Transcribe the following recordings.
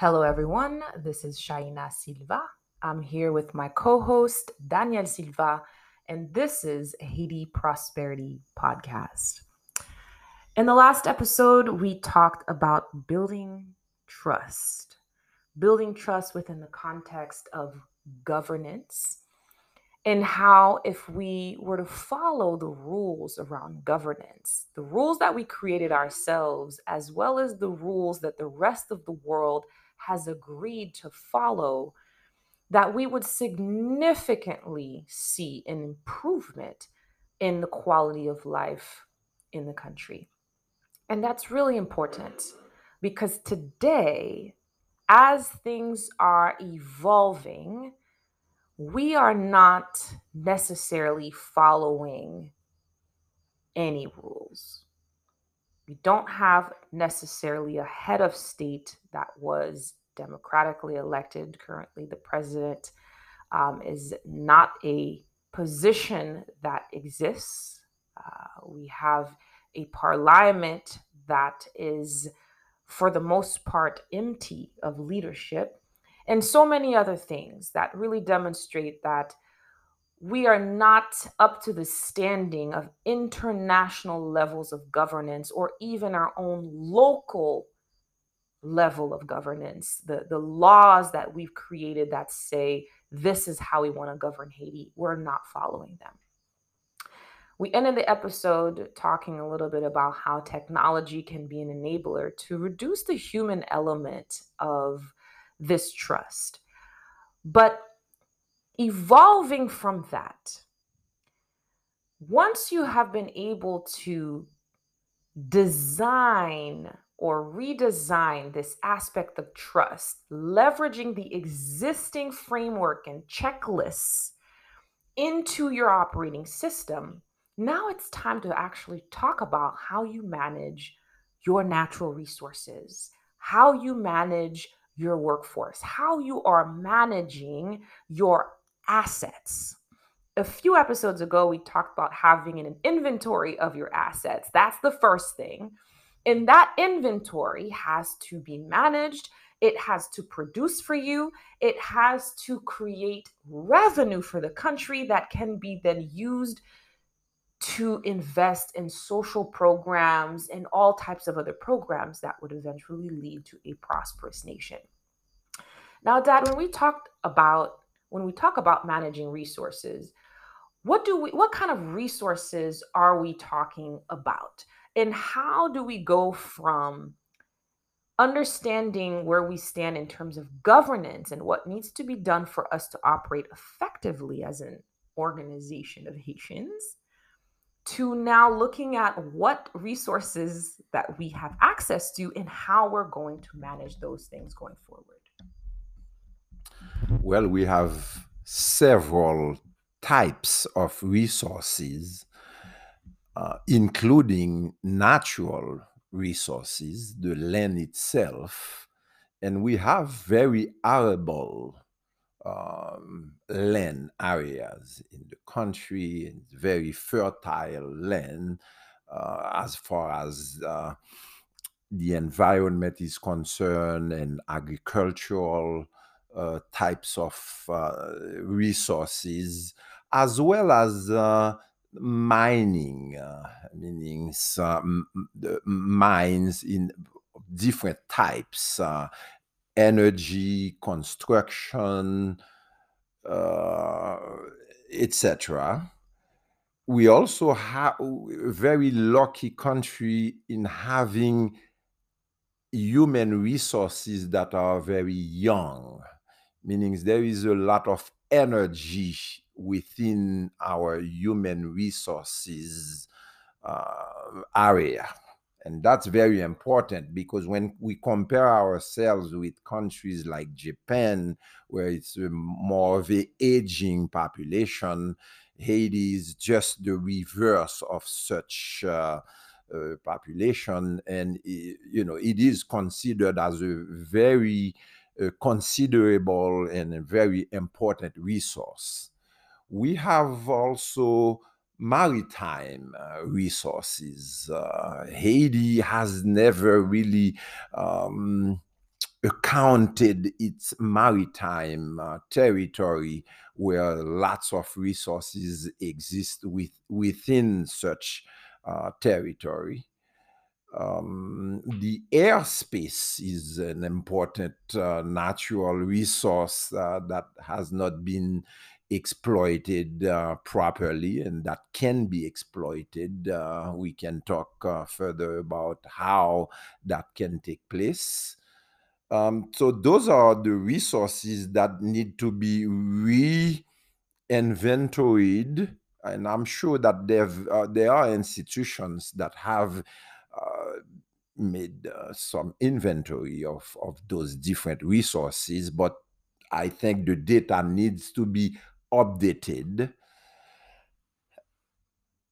Hello, everyone. This is Shaina Silva. I'm here with my co host, Daniel Silva, and this is Haiti Prosperity Podcast. In the last episode, we talked about building trust, building trust within the context of governance and how if we were to follow the rules around governance, the rules that we created ourselves, as well as the rules that the rest of the world has agreed to follow, that we would significantly see an improvement in the quality of life in the country. And that's really important because today, as things are evolving, we are not necessarily following any rules. We don't have necessarily a head of state that was democratically elected. Currently, the president um, is not a position that exists. Uh, we have a parliament that is, for the most part, empty of leadership and so many other things that really demonstrate that we are not up to the standing of international levels of governance or even our own local level of governance the the laws that we've created that say this is how we want to govern Haiti we're not following them we ended the episode talking a little bit about how technology can be an enabler to reduce the human element of this trust. But evolving from that, once you have been able to design or redesign this aspect of trust, leveraging the existing framework and checklists into your operating system, now it's time to actually talk about how you manage your natural resources, how you manage your workforce, how you are managing your assets. A few episodes ago, we talked about having an inventory of your assets. That's the first thing. And that inventory has to be managed. It has to produce for you. It has to create revenue for the country that can be then used to invest in social programs and all types of other programs that would eventually lead to a prosperous nation. Now, Dad, when we talked about when we talk about managing resources, what do we what kind of resources are we talking about? And how do we go from understanding where we stand in terms of governance and what needs to be done for us to operate effectively as an organization of Haitians to now looking at what resources that we have access to and how we're going to manage those things going forward. Well, we have several types of resources, uh, including natural resources, the land itself, and we have very arable um, land areas in the country, and very fertile land uh, as far as uh, the environment is concerned and agricultural uh, types of uh, resources, as well as uh, mining, uh, meaning some mines in different types, uh, energy, construction, etc. We also have a very lucky country in having human resources that are very young meaning there is a lot of energy within our human resources uh, area. And that's very important because when we compare ourselves with countries like Japan, where it's more of a aging population, Haiti is just the reverse of such uh, uh, population, and you know it is considered as a very a considerable and a very important resource. We have also maritime uh, resources. Uh, Haiti has never really um, accounted its maritime uh, territory where lots of resources exist with, within such uh, territory. Um, the airspace is an important uh, natural resource uh, that has not been exploited uh, properly and that can be exploited. Uh, we can talk uh, further about how that can take place. Um, so those are the resources that need to be re-inventoried, and I'm sure that uh, there are institutions that have made uh, some inventory of, of those different resources, but I think the data needs to be updated.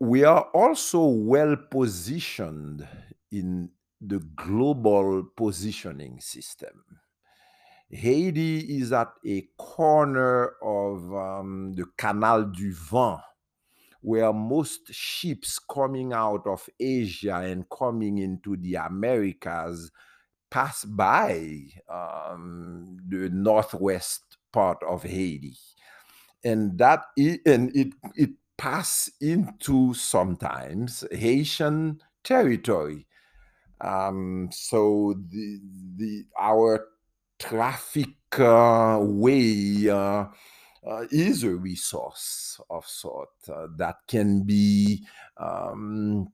We are also well positioned in the global positioning system. Haiti is at a corner of um, the Canal du Vent, where most ships coming out of Asia and coming into the Americas pass by um, the northwest part of Haiti. And that is, and it it pass into sometimes Haitian territory um, so the the our traffic uh, way uh, uh, is a resource of sort uh, that can be um,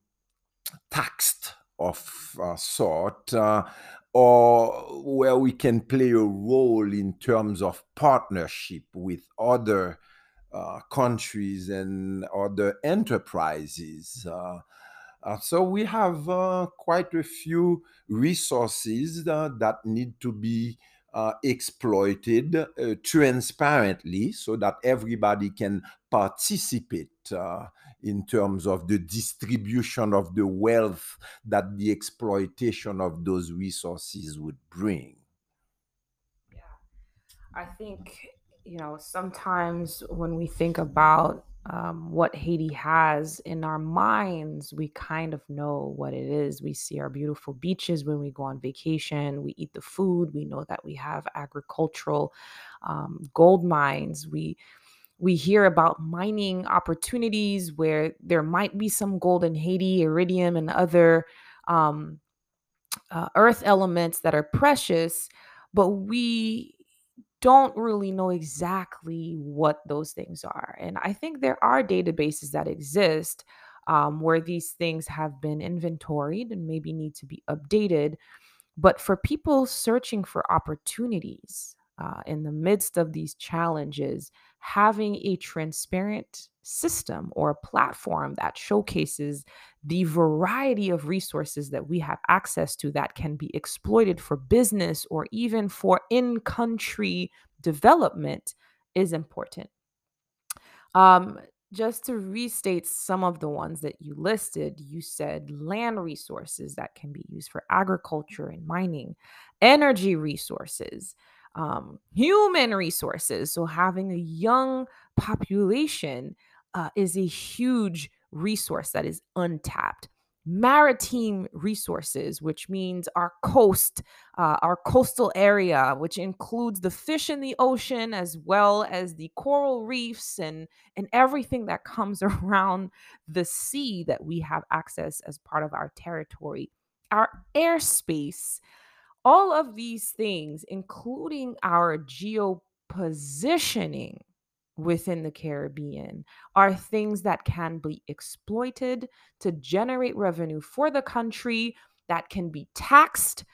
taxed of uh, sort uh, or where we can play a role in terms of partnership with other countries and other enterprises uh, so we have uh, quite a few resources uh, that need to be uh, exploited uh, transparently so that everybody can participate uh, in terms of the distribution of the wealth that the exploitation of those resources would bring. Yeah, I think, you know, sometimes when we think about um, what Haiti has in our minds, we kind of know what it is. We see our beautiful beaches when we go on vacation. We eat the food. We know that we have agricultural um, gold mines. We we hear about mining opportunities where there might be some gold in Haiti, iridium, and other um, uh, earth elements that are precious. But we don't really know exactly what those things are. And I think there are databases that exist um, where these things have been inventoried and maybe need to be updated. But for people searching for opportunities uh, in the midst of these challenges, having a transparent system or a platform that showcases the variety of resources that we have access to that can be exploited for business or even for in country development is important. Um, just to restate some of the ones that you listed, you said land resources that can be used for agriculture and mining, energy resources, um, human resources. So, having a young population uh, is a huge resource that is untapped. Maritime resources, which means our coast, uh, our coastal area, which includes the fish in the ocean as well as the coral reefs and, and everything that comes around the sea that we have access as part of our territory. Our airspace, all of these things, including our geopositioning, within the Caribbean are things that can be exploited to generate revenue for the country that can be taxed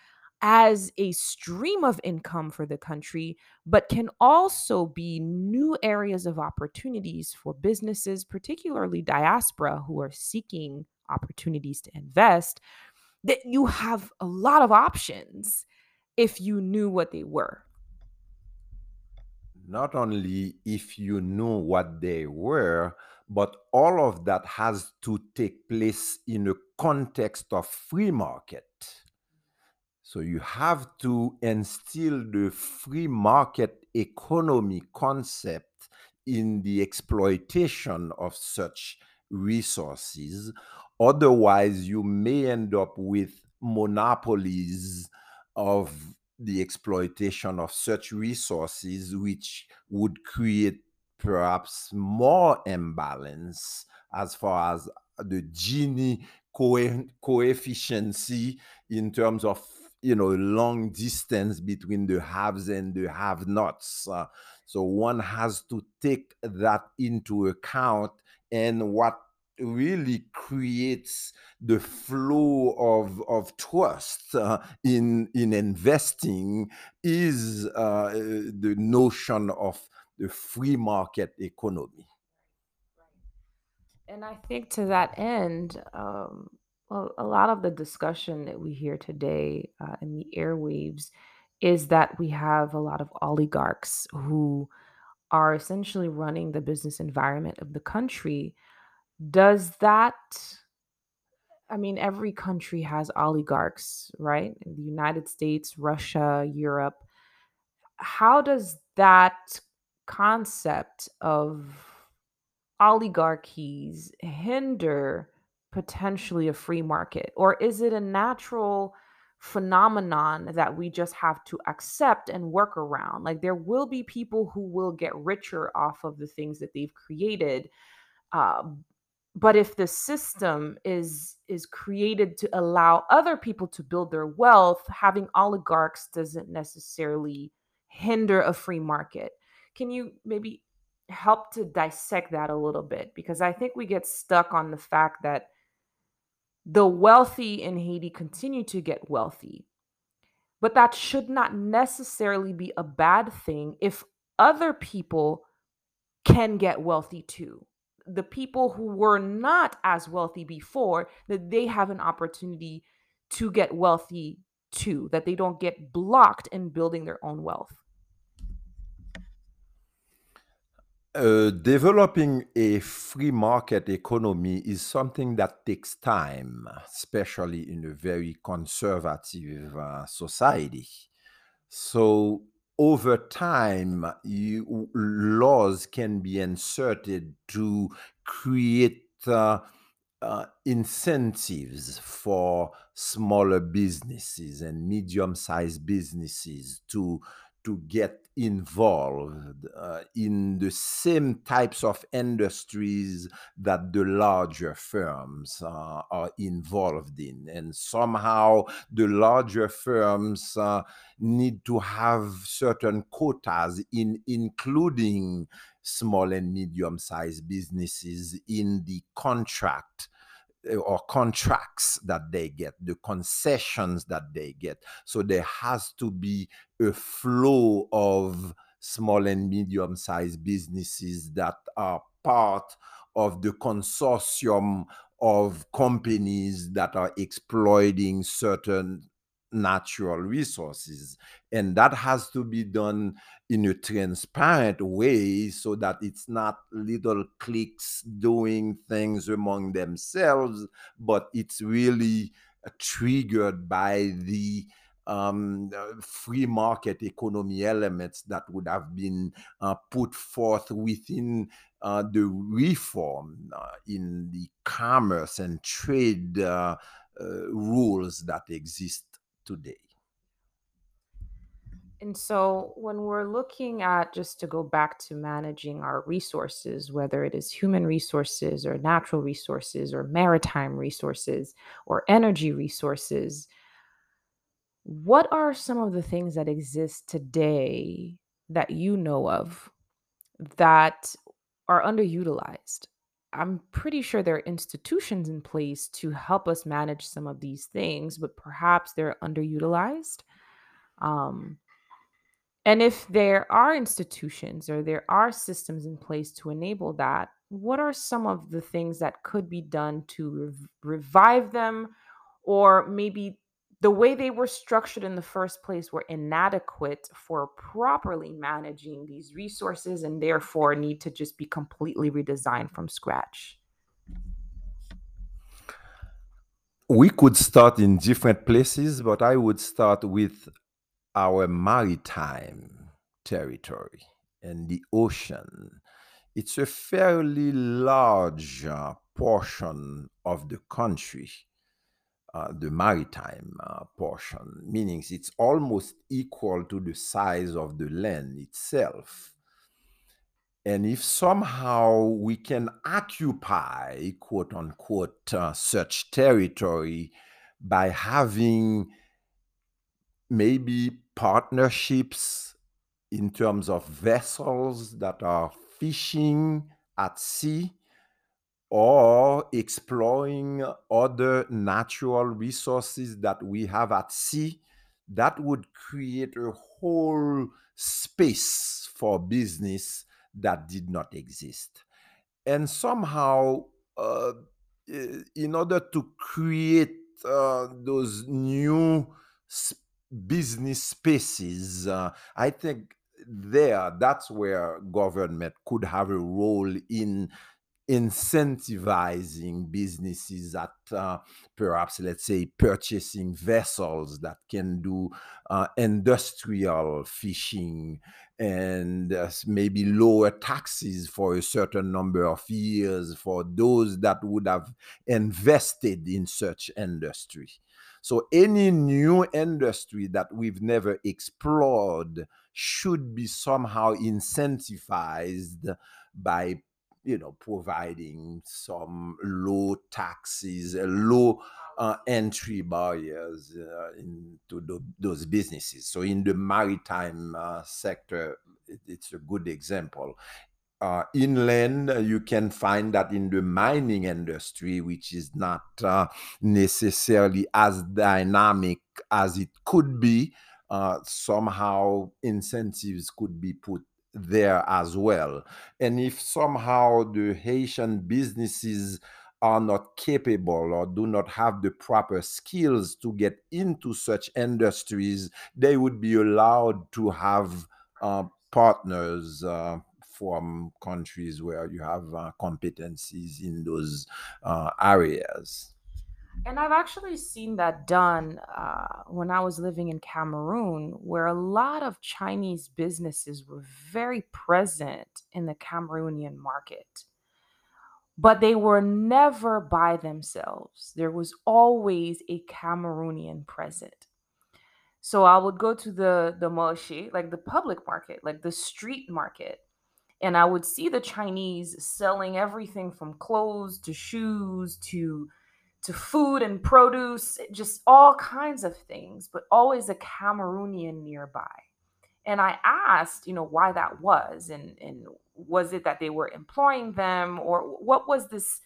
as a stream of income for the country, but can also be new areas of opportunities for businesses, particularly diaspora who are seeking opportunities to invest. That you have a lot of options if you knew what they were not only if you knew what they were, but all of that has to take place in a context of free market. So you have to instill the free market economy concept in the exploitation of such resources. Otherwise, you may end up with monopolies of the exploitation of such resources, which would create perhaps more imbalance as far as the Gini co- in terms of you know long distance between the haves and the have nots uh, so one has to take that into account and what really creates the flow of of trust uh, in in investing is uh, the notion of the free market economy and I think to that end, um, well, a lot of the discussion that we hear today uh, in the airwaves is that we have a lot of oligarchs who are essentially running the business environment of the country. Does that, I mean, every country has oligarchs, right? In the United States, Russia, Europe. How does that concept of oligarchies hinder potentially a free market? Or is it a natural phenomenon that we just have to accept and work around? Like, there will be people who will get richer off of the things that they've created. Uh, but if the system is is created to allow other people to build their wealth having oligarchs doesn't necessarily hinder a free market can you maybe help to dissect that a little bit because I think we get stuck on the fact that the wealthy in Haiti continue to get wealthy. But that should not necessarily be a bad thing if other people can get wealthy too. The people who were not as wealthy before, that they have an opportunity to get wealthy too, that they don't get blocked in building their own wealth. Uh, developing a free market economy is something that takes time, especially in a very conservative uh, society. So, over time, you, laws can be inserted to create uh, uh, incentives for smaller businesses and medium sized businesses to to get involved uh, in the same types of industries that the larger firms uh, are involved in. And somehow the larger firms uh, need to have certain quotas in including small and medium sized businesses in the contract or contracts that they get, the concessions that they get. So there has to be a flow of small and medium sized businesses that are part of the consortium of companies that are exploiting certain natural resources. And that has to be done in a transparent way so that it's not little cliques doing things among themselves, but it's really uh, triggered by the um, free market economy elements that would have been uh, put forth within uh, the reform uh, in the commerce and trade uh, uh, rules that exist today. And so, when we're looking at just to go back to managing our resources, whether it is human resources or natural resources or maritime resources or energy resources, what are some of the things that exist today that you know of that are underutilized? I'm pretty sure there are institutions in place to help us manage some of these things, but perhaps they're underutilized. Um, and if there are institutions or there are systems in place to enable that, what are some of the things that could be done to rev- revive them or maybe the way they were structured in the first place were inadequate for properly managing these resources and therefore need to just be completely redesigned from scratch? We could start in different places, but I would start with our maritime territory and the ocean. It's a fairly large uh, portion of the country uh, the maritime uh, portion, meaning it's almost equal to the size of the land itself. And if somehow we can occupy, quote unquote, uh, such territory by having maybe partnerships in terms of vessels that are fishing at sea or exploring other natural resources that we have at sea, that would create a whole space for business that did not exist. And somehow, uh, in order to create uh, those new business spaces, uh, I think there that's where government could have a role in incentivizing businesses at uh, perhaps let's say purchasing vessels that can do uh, industrial fishing and uh, maybe lower taxes for a certain number of years for those that would have invested in such industry. So any new industry that we've never explored should be somehow incentivized by you know providing some low taxes low uh, entry barriers uh, into the, those businesses. So in the maritime uh, sector it, it's a good example. Uh, inland, uh, you can find that in the mining industry, which is not uh, necessarily as dynamic as it could be, somehow incentives could be put there as well. And if somehow the Haitian businesses are not capable or do not have the proper skills to get into such industries, they would be allowed to have uh, partners uh, from countries where you have uh, competencies in those uh, areas. And I've actually seen that done uh, when I was living in Cameroon, where a lot of Chinese businesses were very present in the Cameroonian market. But they were never by themselves. There was always a Cameroonian present. So I would go to the the marché, like the public market, like the street market, and I would see the Chinese selling everything from clothes to shoes to to food and produce, just all kinds of things, but always a Cameroonian nearby. And I asked, you know, why that was, and and was it that they were employing them, or what was this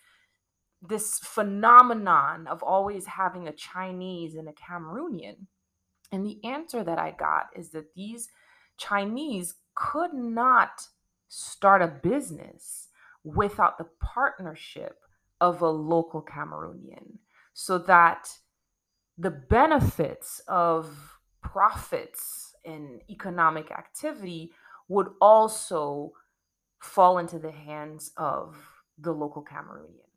this phenomenon of always having a Chinese and a Cameroonian? And the answer that I got is that these Chinese could not start a business without the partnership of a local Cameroonian so that the benefits of profits and economic activity would also fall into the hands of the local Cameroonian.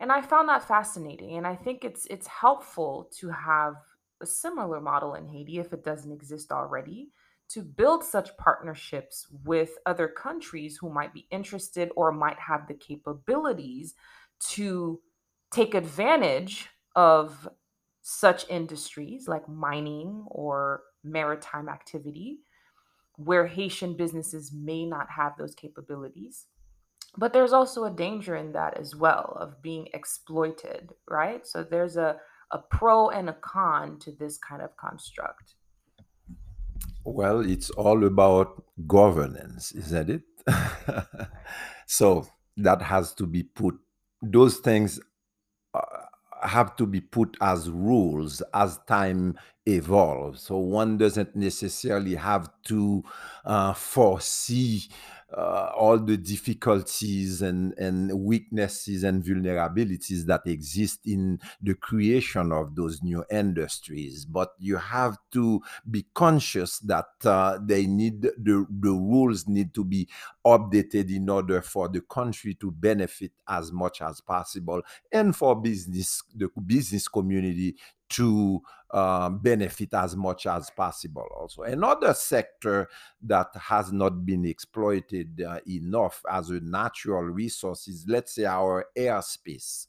And I found that fascinating and I think it's it's helpful to have a similar model in Haiti if it doesn't exist already to build such partnerships with other countries who might be interested or might have the capabilities to take advantage of such industries like mining or maritime activity, where Haitian businesses may not have those capabilities. But there's also a danger in that as well of being exploited, right? So there's a, a pro and a con to this kind of construct. Well, it's all about governance, isn't it? so that has to be put, those things uh, have to be put as rules as time evolves. So one doesn't necessarily have to uh, foresee uh, all the difficulties and, and weaknesses and vulnerabilities that exist in the creation of those new industries. But you have to be conscious that uh, they need the, the rules need to be updated in order for the country to benefit as much as possible and for business the business community to uh, benefit as much as possible also. Another sector that has not been exploited uh, enough as a natural resource is let's say our airspace.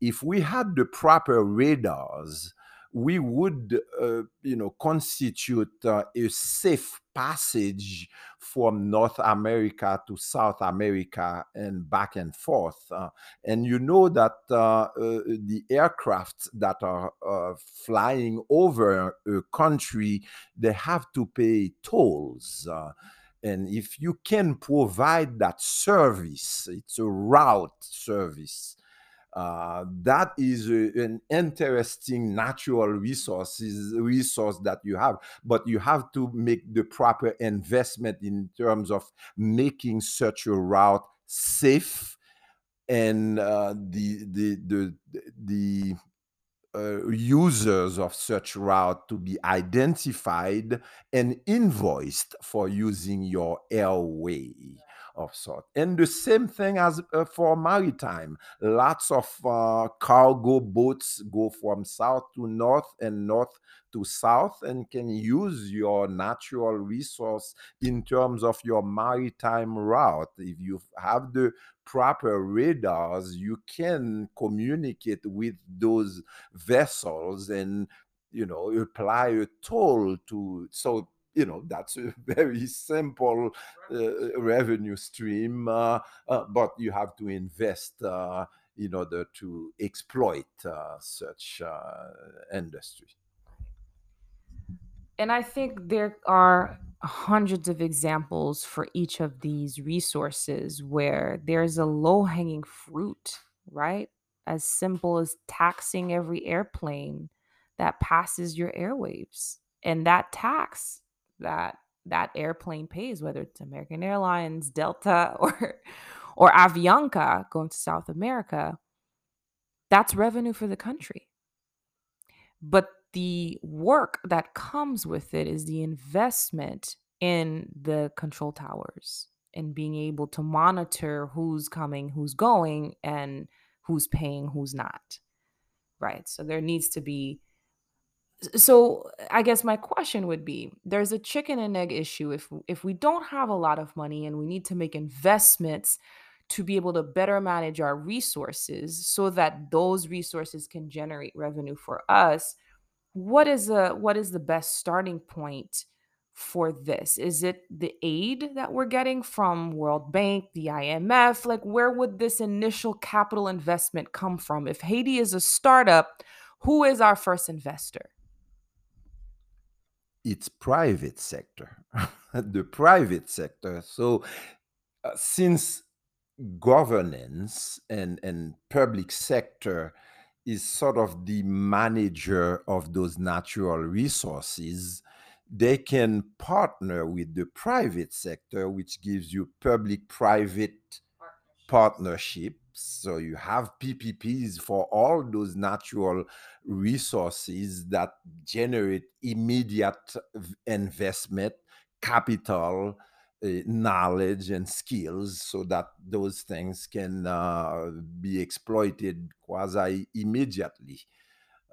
If we had the proper radars, we would, uh, you know, constitute uh, a safe passage from North America to South America and back and forth. Uh, and you know that uh, uh, the aircrafts that are uh, flying over a country, they have to pay tolls. and if you can provide that service, it's a route service uh, that is a, an interesting natural resources resource that you have but you have to make the proper investment in terms of making such a route safe and uh, the the the the uh, users of such route to be identified and invoiced for using your airway of sort. And the same thing as uh, for maritime. Lots of uh, cargo boats go from south to north and north to south and can use your natural resource in terms of your maritime route. If you have the proper radars, you can communicate with those vessels and you know apply a toll to so you know that's a very simple uh, revenue stream uh, uh, but you have to invest uh, in order to exploit uh, such uh, industry. And i think there are hundreds of examples for each of these resources where there's a low hanging fruit right? As simple as taxing every airplane that passes your airwaves. And that tax that that airplane pays, whether it's American Airlines, Delta, or or Avianca going to South America, that's revenue for the country. But the work that comes with it is the investment in the control towers and being able to monitor who's coming, who's going, and who's paying, who's not. Right. So there needs to be so i guess my question would be there's a chicken and egg issue. If if we don't have a lot of money and we need to make investments to be able to better manage our resources so that those resources can generate revenue for us what is a what is the best starting point for this? Is it the aid that we're getting from world bank the imf like where would this initial capital investment come from? If haiti is a startup who is our first investor it's private sector the private sector. So uh, since governance and and public sector is sort of the manager of those natural resources they can partner with the private sector which gives you public private partnership so you have PPPs for all those natural resources that generate immediate investment, capital, uh, knowledge, and skills so that those things can uh, be exploited quasi immediately.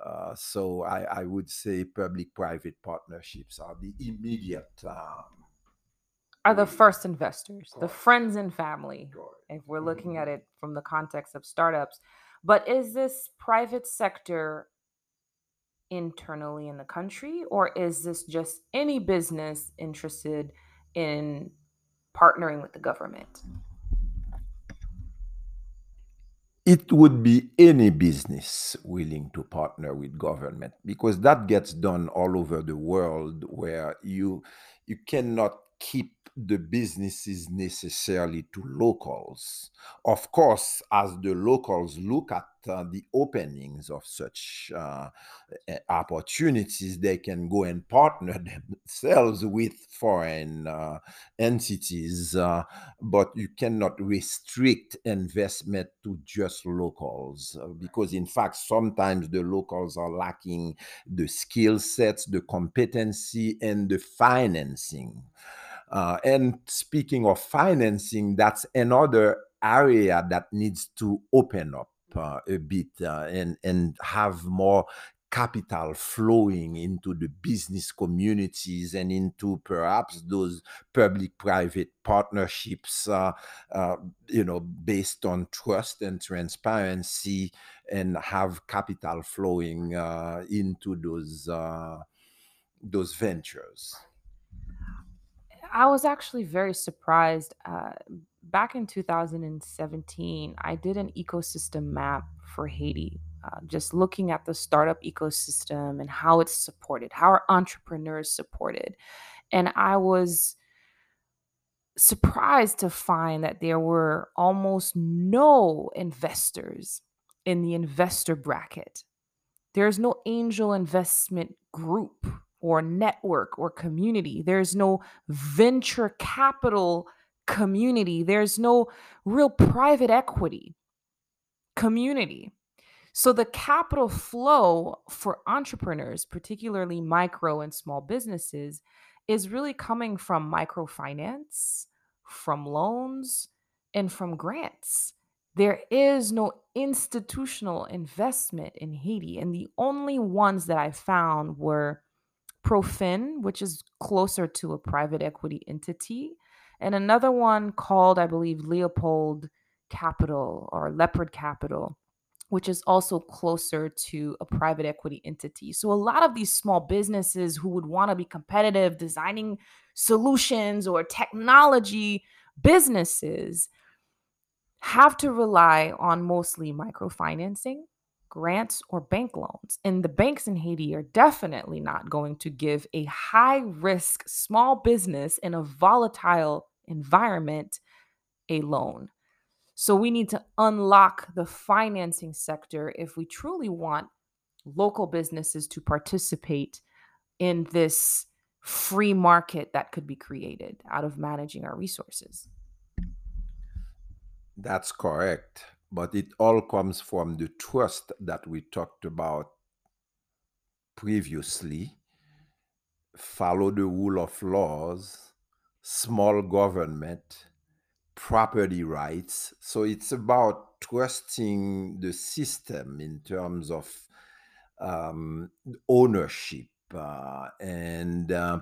Uh, so I, I, would say public-private partnerships are the immediate um, are the first investors, the friends and family, if we're looking at mm-hmm. it from the context of startups. But is this private sector internally in the country, or is this just any business interested in partnering with the government? It would be any business willing to partner with government because that gets done all over the world where you you cannot keep the businesses necessarily to locals. Of course, as the locals look at uh, the openings of such uh, opportunities, they can go and partner themselves with foreign uh, entities, uh, but you cannot restrict investment to just locals uh, because, in fact, sometimes the locals are lacking the skill sets, the competency, and the financing. Uh, and speaking of financing, that's another area that needs to open up uh, a bit uh, and and have more capital flowing into the business communities and into perhaps those public-private partnerships, uh, uh, you know, based on trust and transparency and have capital flowing uh, into those uh, those ventures. I was actually very surprised. Uh, back in 2017, I did an ecosystem map for Haiti, uh, just looking at the startup ecosystem and how it's supported, how are entrepreneurs supported. And I was surprised to find that there were almost no investors in the investor bracket. There's no angel investment group or network or community. There's no venture capital community. There's no real private equity community. So the capital flow for entrepreneurs, particularly micro and small businesses, is really coming from microfinance, from loans, and from grants. There is no institutional investment in Haiti. And the only ones that I found were Profin, which is closer to a private equity entity, and another one called, I believe, Leopold Capital or Leopard Capital, which is also closer to a private equity entity. So, a lot of these small businesses who would want to be competitive, designing solutions or technology businesses, have to rely on mostly microfinancing grants, or bank loans. And the banks in Haiti are definitely not going to give a high risk small business in a volatile environment a loan. So we need to unlock the financing sector if we truly want local businesses to participate in this free market that could be created out of managing our resources. That's correct but it all comes from the trust that we talked about previously. Follow the rule of laws small government property rights. So it's about trusting the system in terms of um, ownership uh, and uh,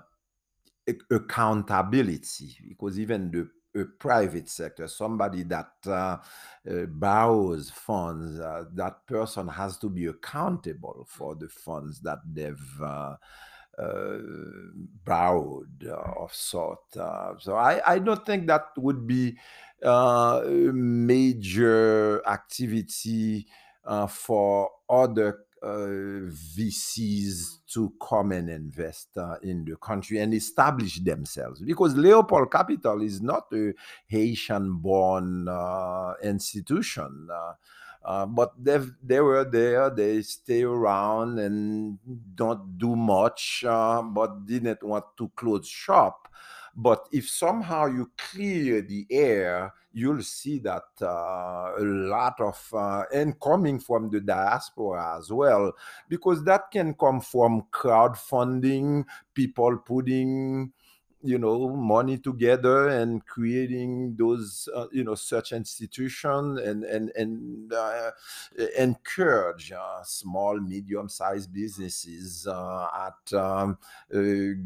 accountability. Because even the a private sector, somebody that uh, uh, borrows funds, uh, that person has to be accountable for the funds that they've uh, uh, borrowed uh, of sort. so I, I don't think that would be a major activity for other uh, VCs to come and invest uh, in the country and establish themselves because Leopold Capital is not a Haitian born uh, institution. Uh, uh, but they were there, they stay around and don't do much, uh, but didn't want to close shop. But if somehow you clear the air, you'll see that uh, a lot of, uh, and coming from the diaspora as well, because that can come from crowdfunding, people putting you know money together and creating those uh, you know such institution and and and uh, encourage uh, small medium sized businesses uh, at um, uh,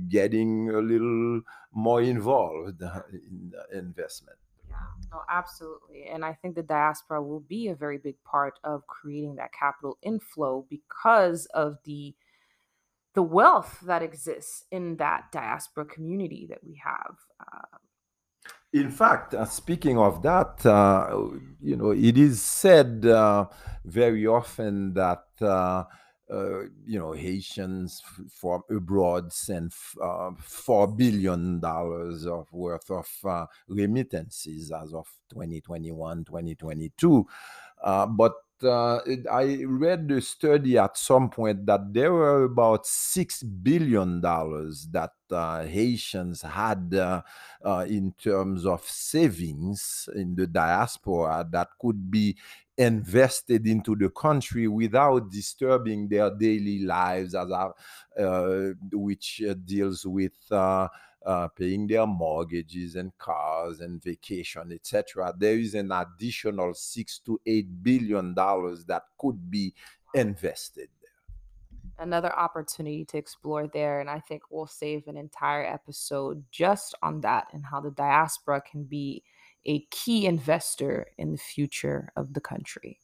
getting a little more involved in investment. Yeah. No absolutely. And i think the diaspora will be a very big part of creating that capital inflow because of the the wealth that exists in that diaspora community that we have. Uh, in fact, uh, speaking of that, uh, you know, it is said uh, very often that uh, uh, you know Haitians from abroad send four billion dollars of worth of remittances as of 2021, 2022, but uh, I read the study at some point that there were about six billion dollars that uh, Haitians had uh, uh, in terms of savings in the diaspora that could be invested into the country without disturbing their daily lives, as uh, which uh, deals with uh, paying their mortgages and cars and vacation, etc., there is an additional six to eight billion dollars that could be invested there. Another opportunity to explore there, and I think we'll save an entire episode just on that and how the diaspora can be a key investor in the future of the country.